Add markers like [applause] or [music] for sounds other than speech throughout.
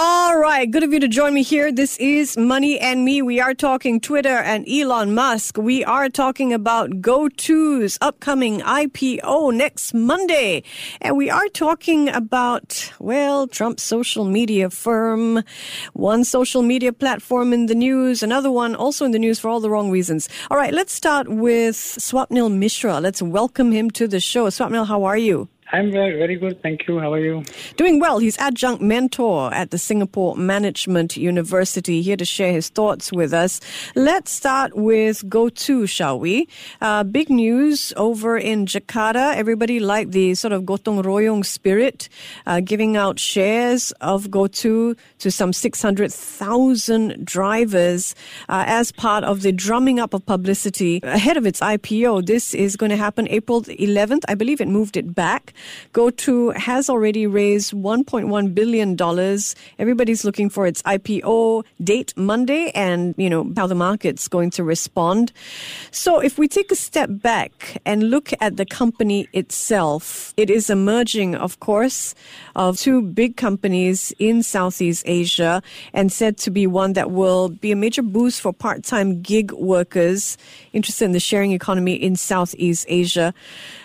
All right, good of you to join me here. This is Money and Me. We are talking Twitter and Elon Musk. We are talking about GoTo's upcoming IPO next Monday. And we are talking about, well, Trump's social media firm. One social media platform in the news, another one also in the news for all the wrong reasons. All right, let's start with Swapnil Mishra. Let's welcome him to the show. Swapnil, how are you? I'm very, very good. Thank you. How are you? Doing well. He's adjunct mentor at the Singapore Management University, here to share his thoughts with us. Let's start with GoTo, shall we? Uh, big news over in Jakarta. Everybody liked the sort of gotong royong spirit, uh, giving out shares of GoTo to some 600,000 drivers uh, as part of the drumming up of publicity ahead of its IPO. This is going to happen April 11th. I believe it moved it back. GoTo has already raised $1.1 billion. Everybody's looking for its IPO date Monday and, you know, how the market's going to respond. So if we take a step back and look at the company itself, it is emerging, of course, of two big companies in Southeast Asia and said to be one that will be a major boost for part-time gig workers interested in the sharing economy in Southeast Asia.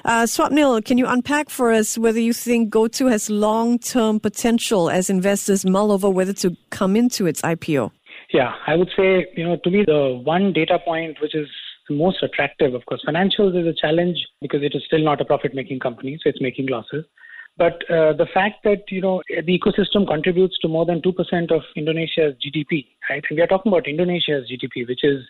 Uh, Swapnil, can you unpack for us whether you think GoTo has long-term potential as investors mull over whether to come into its IPO? Yeah, I would say, you know, to me, the one data point which is most attractive, of course, financials is a challenge because it is still not a profit making company, so it's making losses. But uh, the fact that you know the ecosystem contributes to more than two percent of Indonesia's GDP, right? And we are talking about Indonesia's GDP, which is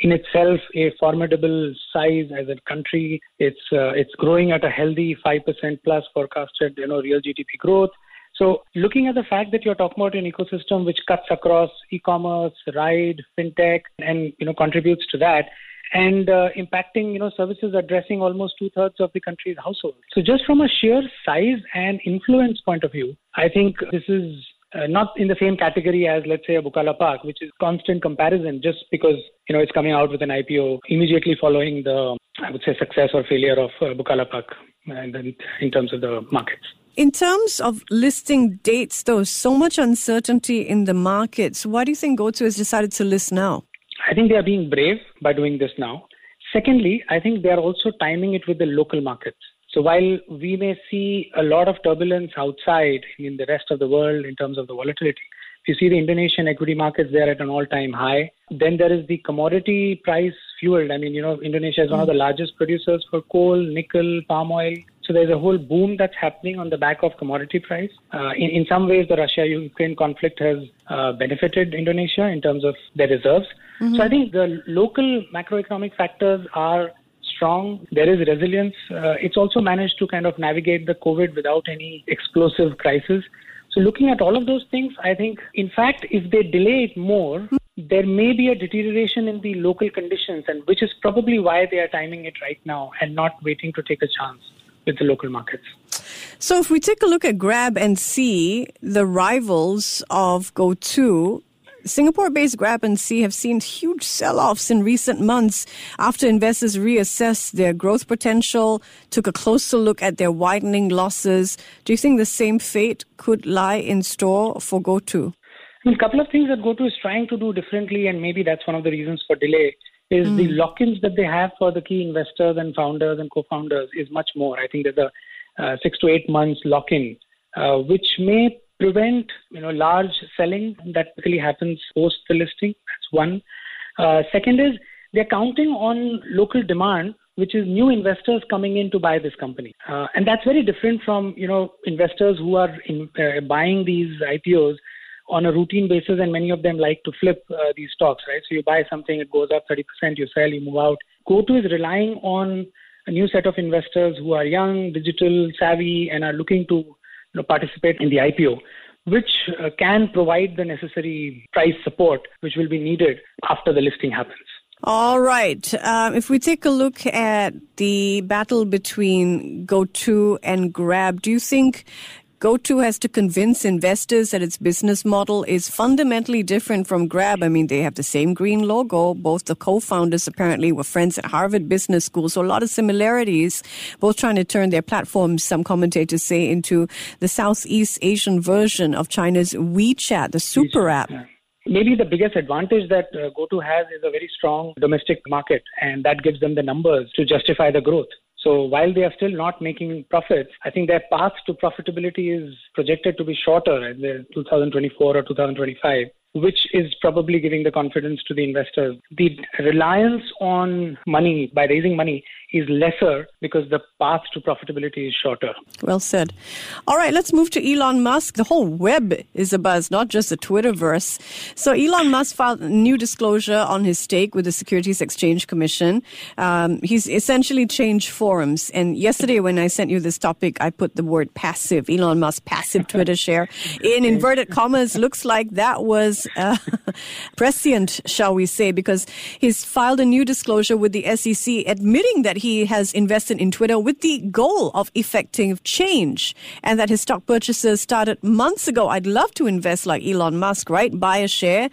in itself a formidable size as a country. It's uh, it's growing at a healthy five percent plus forecasted, you know, real GDP growth. So looking at the fact that you're talking about an ecosystem which cuts across e-commerce, ride, fintech, and you know contributes to that, and uh, impacting you know services addressing almost two thirds of the country's households. So just from a sheer size and influence point of view, I think this is uh, not in the same category as let's say a Bukalapak, which is constant comparison just because you know it's coming out with an IPO immediately following the I would say success or failure of uh, Bukalapak and then in terms of the markets. In terms of listing dates, though, so much uncertainty in the markets. Why do you think GoTo has decided to list now? I think they are being brave by doing this now. Secondly, I think they are also timing it with the local markets. So while we may see a lot of turbulence outside in the rest of the world in terms of the volatility, if you see the Indonesian equity markets there at an all-time high, then there is the commodity price fueled. I mean, you know, Indonesia is one of the largest producers for coal, nickel, palm oil. So there's a whole boom that's happening on the back of commodity price. Uh, in, in some ways, the Russia-Ukraine conflict has uh, benefited Indonesia in terms of their reserves. Mm-hmm. So I think the local macroeconomic factors are strong. There is resilience. Uh, it's also managed to kind of navigate the COVID without any explosive crisis. So looking at all of those things, I think, in fact, if they delay it more, there may be a deterioration in the local conditions, and which is probably why they are timing it right now and not waiting to take a chance with the local markets. So, if we take a look at Grab and see the rivals of GoTo, Singapore based Grab and Sea have seen huge sell offs in recent months after investors reassessed their growth potential, took a closer look at their widening losses. Do you think the same fate could lie in store for GoTo? A couple of things that GoTo is trying to do differently, and maybe that's one of the reasons for delay, is mm. the lock ins that they have for the key investors and founders and co founders is much more. I think there's a uh, six to eight months lock in, uh, which may prevent you know large selling that typically happens post the listing. That's one. Uh, second is they're counting on local demand, which is new investors coming in to buy this company, uh, and that's very different from you know investors who are in, uh, buying these IPOs on a routine basis, and many of them like to flip uh, these stocks, right? So you buy something, it goes up 30%, you sell, you move out. GoTo is relying on a new set of investors who are young, digital savvy, and are looking to know, participate in the IPO, which uh, can provide the necessary price support which will be needed after the listing happens. All right. Um, if we take a look at the battle between GoTo and Grab, do you think GoTo has to convince investors that its business model is fundamentally different from Grab. I mean, they have the same green logo. Both the co-founders apparently were friends at Harvard Business School, so a lot of similarities. Both trying to turn their platforms, some commentators say, into the Southeast Asian version of China's WeChat, the super app. Maybe the biggest advantage that uh, GoTo has is a very strong domestic market, and that gives them the numbers to justify the growth. So while they are still not making profits, I think their path to profitability is projected to be shorter in 2024 or 2025 which is probably giving the confidence to the investors. The reliance on money by raising money is lesser because the path to profitability is shorter. Well said. All right, let's move to Elon Musk. The whole web is a buzz, not just the Twitterverse. So Elon Musk filed a new disclosure on his stake with the Securities Exchange Commission. Um, he's essentially changed forums. And yesterday, when I sent you this topic, I put the word passive. Elon Musk passive [laughs] Twitter share in inverted commas. Looks like that was uh, [laughs] prescient, shall we say, because he's filed a new disclosure with the SEC admitting that he has invested in Twitter with the goal of effecting change and that his stock purchases started months ago. I'd love to invest like Elon Musk, right? Buy a share,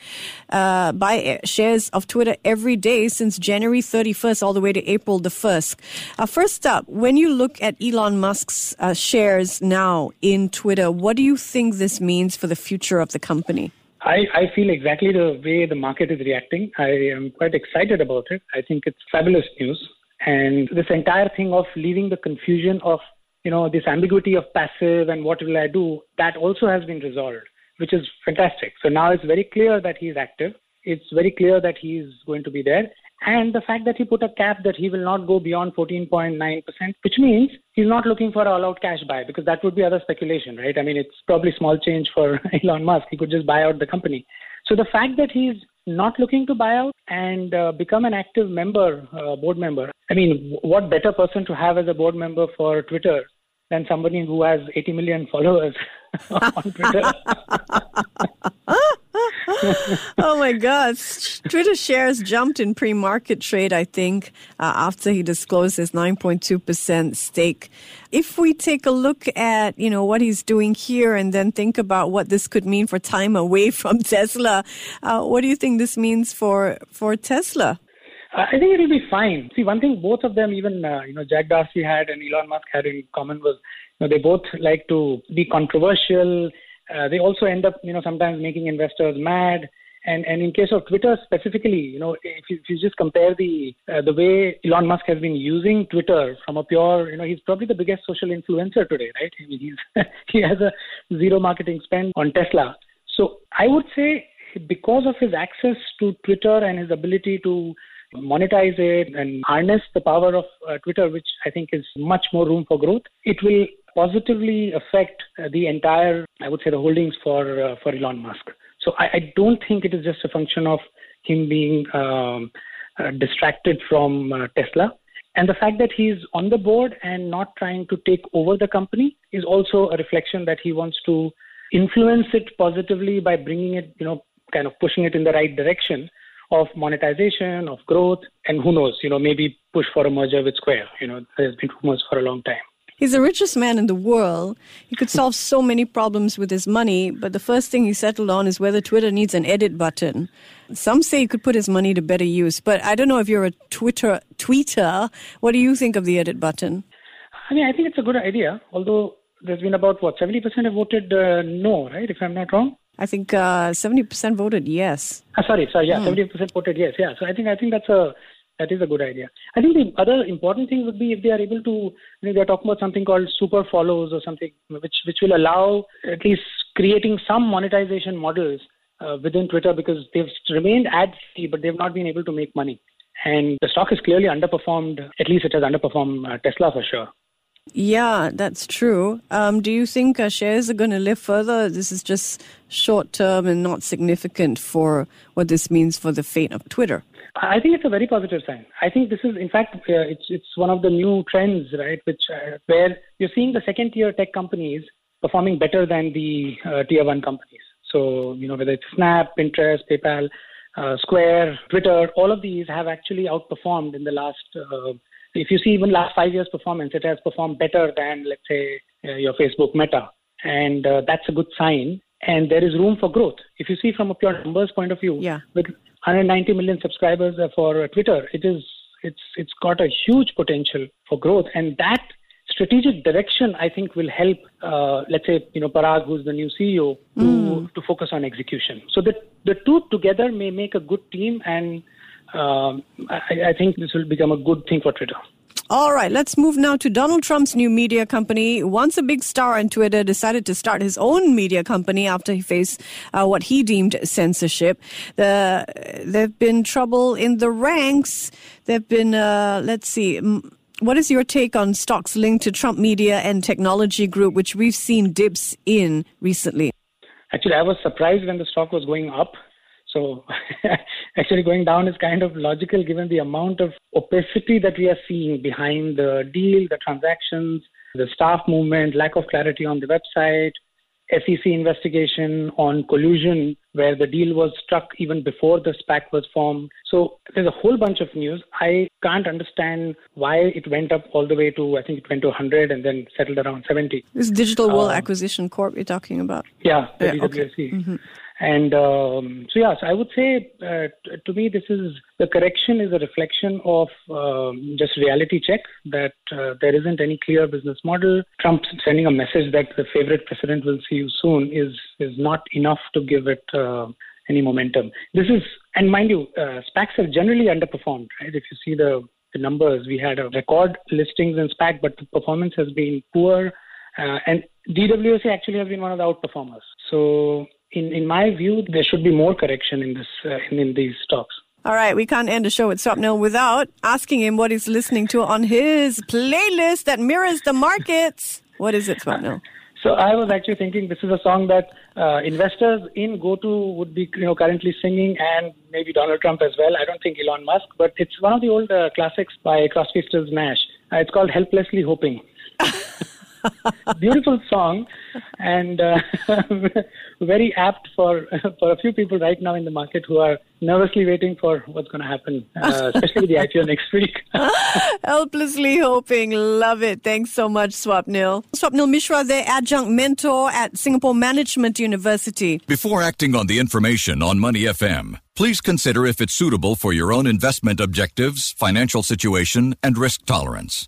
uh, buy shares of Twitter every day since January 31st all the way to April the 1st. Uh, first up, when you look at Elon Musk's uh, shares now in Twitter, what do you think this means for the future of the company? I, I feel exactly the way the market is reacting. I am quite excited about it. I think it's fabulous news. And this entire thing of leaving the confusion of, you know, this ambiguity of passive and what will I do, that also has been resolved, which is fantastic. So now it's very clear that he's active. It's very clear that he's going to be there. And the fact that he put a cap that he will not go beyond 14.9%, which means he's not looking for all out cash buy because that would be other speculation, right? I mean, it's probably small change for [laughs] Elon Musk. He could just buy out the company. So the fact that he's not looking to buy out and uh, become an active member, uh, board member, I mean, what better person to have as a board member for Twitter than somebody who has 80 million followers [laughs] on Twitter? [laughs] [laughs] oh my God. Twitter shares jumped in pre market trade, I think, uh, after he disclosed his 9.2% stake. If we take a look at, you know, what he's doing here and then think about what this could mean for time away from [laughs] Tesla, uh, what do you think this means for, for Tesla? I think it will be fine. See, one thing both of them, even uh, you know, Jack Dorsey had and Elon Musk had in common was, you know, they both like to be controversial uh, they also end up, you know, sometimes making investors mad. And and in case of Twitter specifically, you know, if you, if you just compare the uh, the way Elon Musk has been using Twitter from a pure, you know, he's probably the biggest social influencer today, right? I mean, he's [laughs] he has a zero marketing spend on Tesla. So I would say because of his access to Twitter and his ability to monetize it and harness the power of uh, Twitter, which I think is much more room for growth, it will positively affect uh, the entire, I would say, the holdings for uh, for Elon Musk. So I, I, don't think it is just a function of him being um, uh, distracted from uh, Tesla. And the fact that he's on the board and not trying to take over the company is also a reflection that he wants to influence it positively by bringing it, you know, kind of pushing it in the right direction of monetization, of growth, and who knows, you know, maybe push for a merger with Square. You know, there's been rumors for a long time. He's the richest man in the world. He could solve so many problems with his money, but the first thing he settled on is whether Twitter needs an edit button. Some say he could put his money to better use, but I don't know if you're a Twitter tweeter. What do you think of the edit button? I mean, I think it's a good idea, although there's been about what 70% have voted uh, no, right? If I'm not wrong. I think uh, 70% voted yes. Uh, sorry, sorry, yeah, mm. 70% voted yes. Yeah, so I think I think that's a that is a good idea. I think the other important thing would be if they are able to, you know, they're talking about something called super follows or something, which which will allow at least creating some monetization models uh, within Twitter because they've remained ad free, but they've not been able to make money. And the stock has clearly underperformed. At least it has underperformed uh, Tesla for sure. Yeah, that's true. Um, do you think uh, shares are going to live further? This is just short term and not significant for what this means for the fate of Twitter. I think it's a very positive sign. I think this is, in fact, uh, it's it's one of the new trends, right? Which uh, where you're seeing the second tier tech companies performing better than the uh, tier one companies. So you know whether it's Snap, Pinterest, PayPal, uh, Square, Twitter, all of these have actually outperformed in the last uh, if you see even last five years' performance, it has performed better than, let's say, uh, your Facebook Meta. and uh, that's a good sign. And there is room for growth. If you see from a pure numbers point of view, yeah. with 190 million subscribers for Twitter, it is it's it's got a huge potential for growth, and that strategic direction I think will help. Uh, let's say you know Parag, who's the new CEO, to mm. to focus on execution. So the the two together may make a good team, and um, I, I think this will become a good thing for Twitter. All right, let's move now to Donald Trump's new media company. Once a big star on Twitter, decided to start his own media company after he faced uh, what he deemed censorship. The, there've been trouble in the ranks. There've been, uh, let's see. What is your take on stocks linked to Trump Media and Technology Group, which we've seen dips in recently? Actually, I was surprised when the stock was going up. So [laughs] actually going down is kind of logical given the amount of opacity that we are seeing behind the deal, the transactions, the staff movement, lack of clarity on the website, SEC investigation on collusion, where the deal was struck even before the SPAC was formed. So there's a whole bunch of news. I can't understand why it went up all the way to, I think it went to 100 and then settled around 70. This Digital World um, Acquisition Corp you're talking about? Yeah, the yeah, Okay. Mm-hmm. And um, so, yes, I would say uh, t- to me, this is the correction is a reflection of um, just reality check that uh, there isn't any clear business model. Trump sending a message that the favorite president will see you soon is is not enough to give it uh, any momentum. This is, and mind you, uh, SPACs have generally underperformed. Right? If you see the the numbers, we had a record listings in SPAC, but the performance has been poor. Uh, and DWC actually has been one of the outperformers. So in, in my view, there should be more correction in this uh, in, in, these stocks. All right, we can't end the show with Swapnil without asking him what he's listening to on his playlist that mirrors the markets. What is it, Swapnil? So I was actually thinking this is a song that uh, investors in GoTo would be you know currently singing, and maybe Donald Trump as well. I don't think Elon Musk, but it's one of the old uh, classics by Crosby, Stills Nash. Uh, it's called "Helplessly Hoping." [laughs] Beautiful song, and uh, [laughs] very apt for for a few people right now in the market who are nervously waiting for what's going to happen, uh, especially with the IPO next week. [laughs] Helplessly hoping. Love it. Thanks so much, Swapnil. Swapnil Mishra, the adjunct mentor at Singapore Management University. Before acting on the information on Money FM, please consider if it's suitable for your own investment objectives, financial situation, and risk tolerance.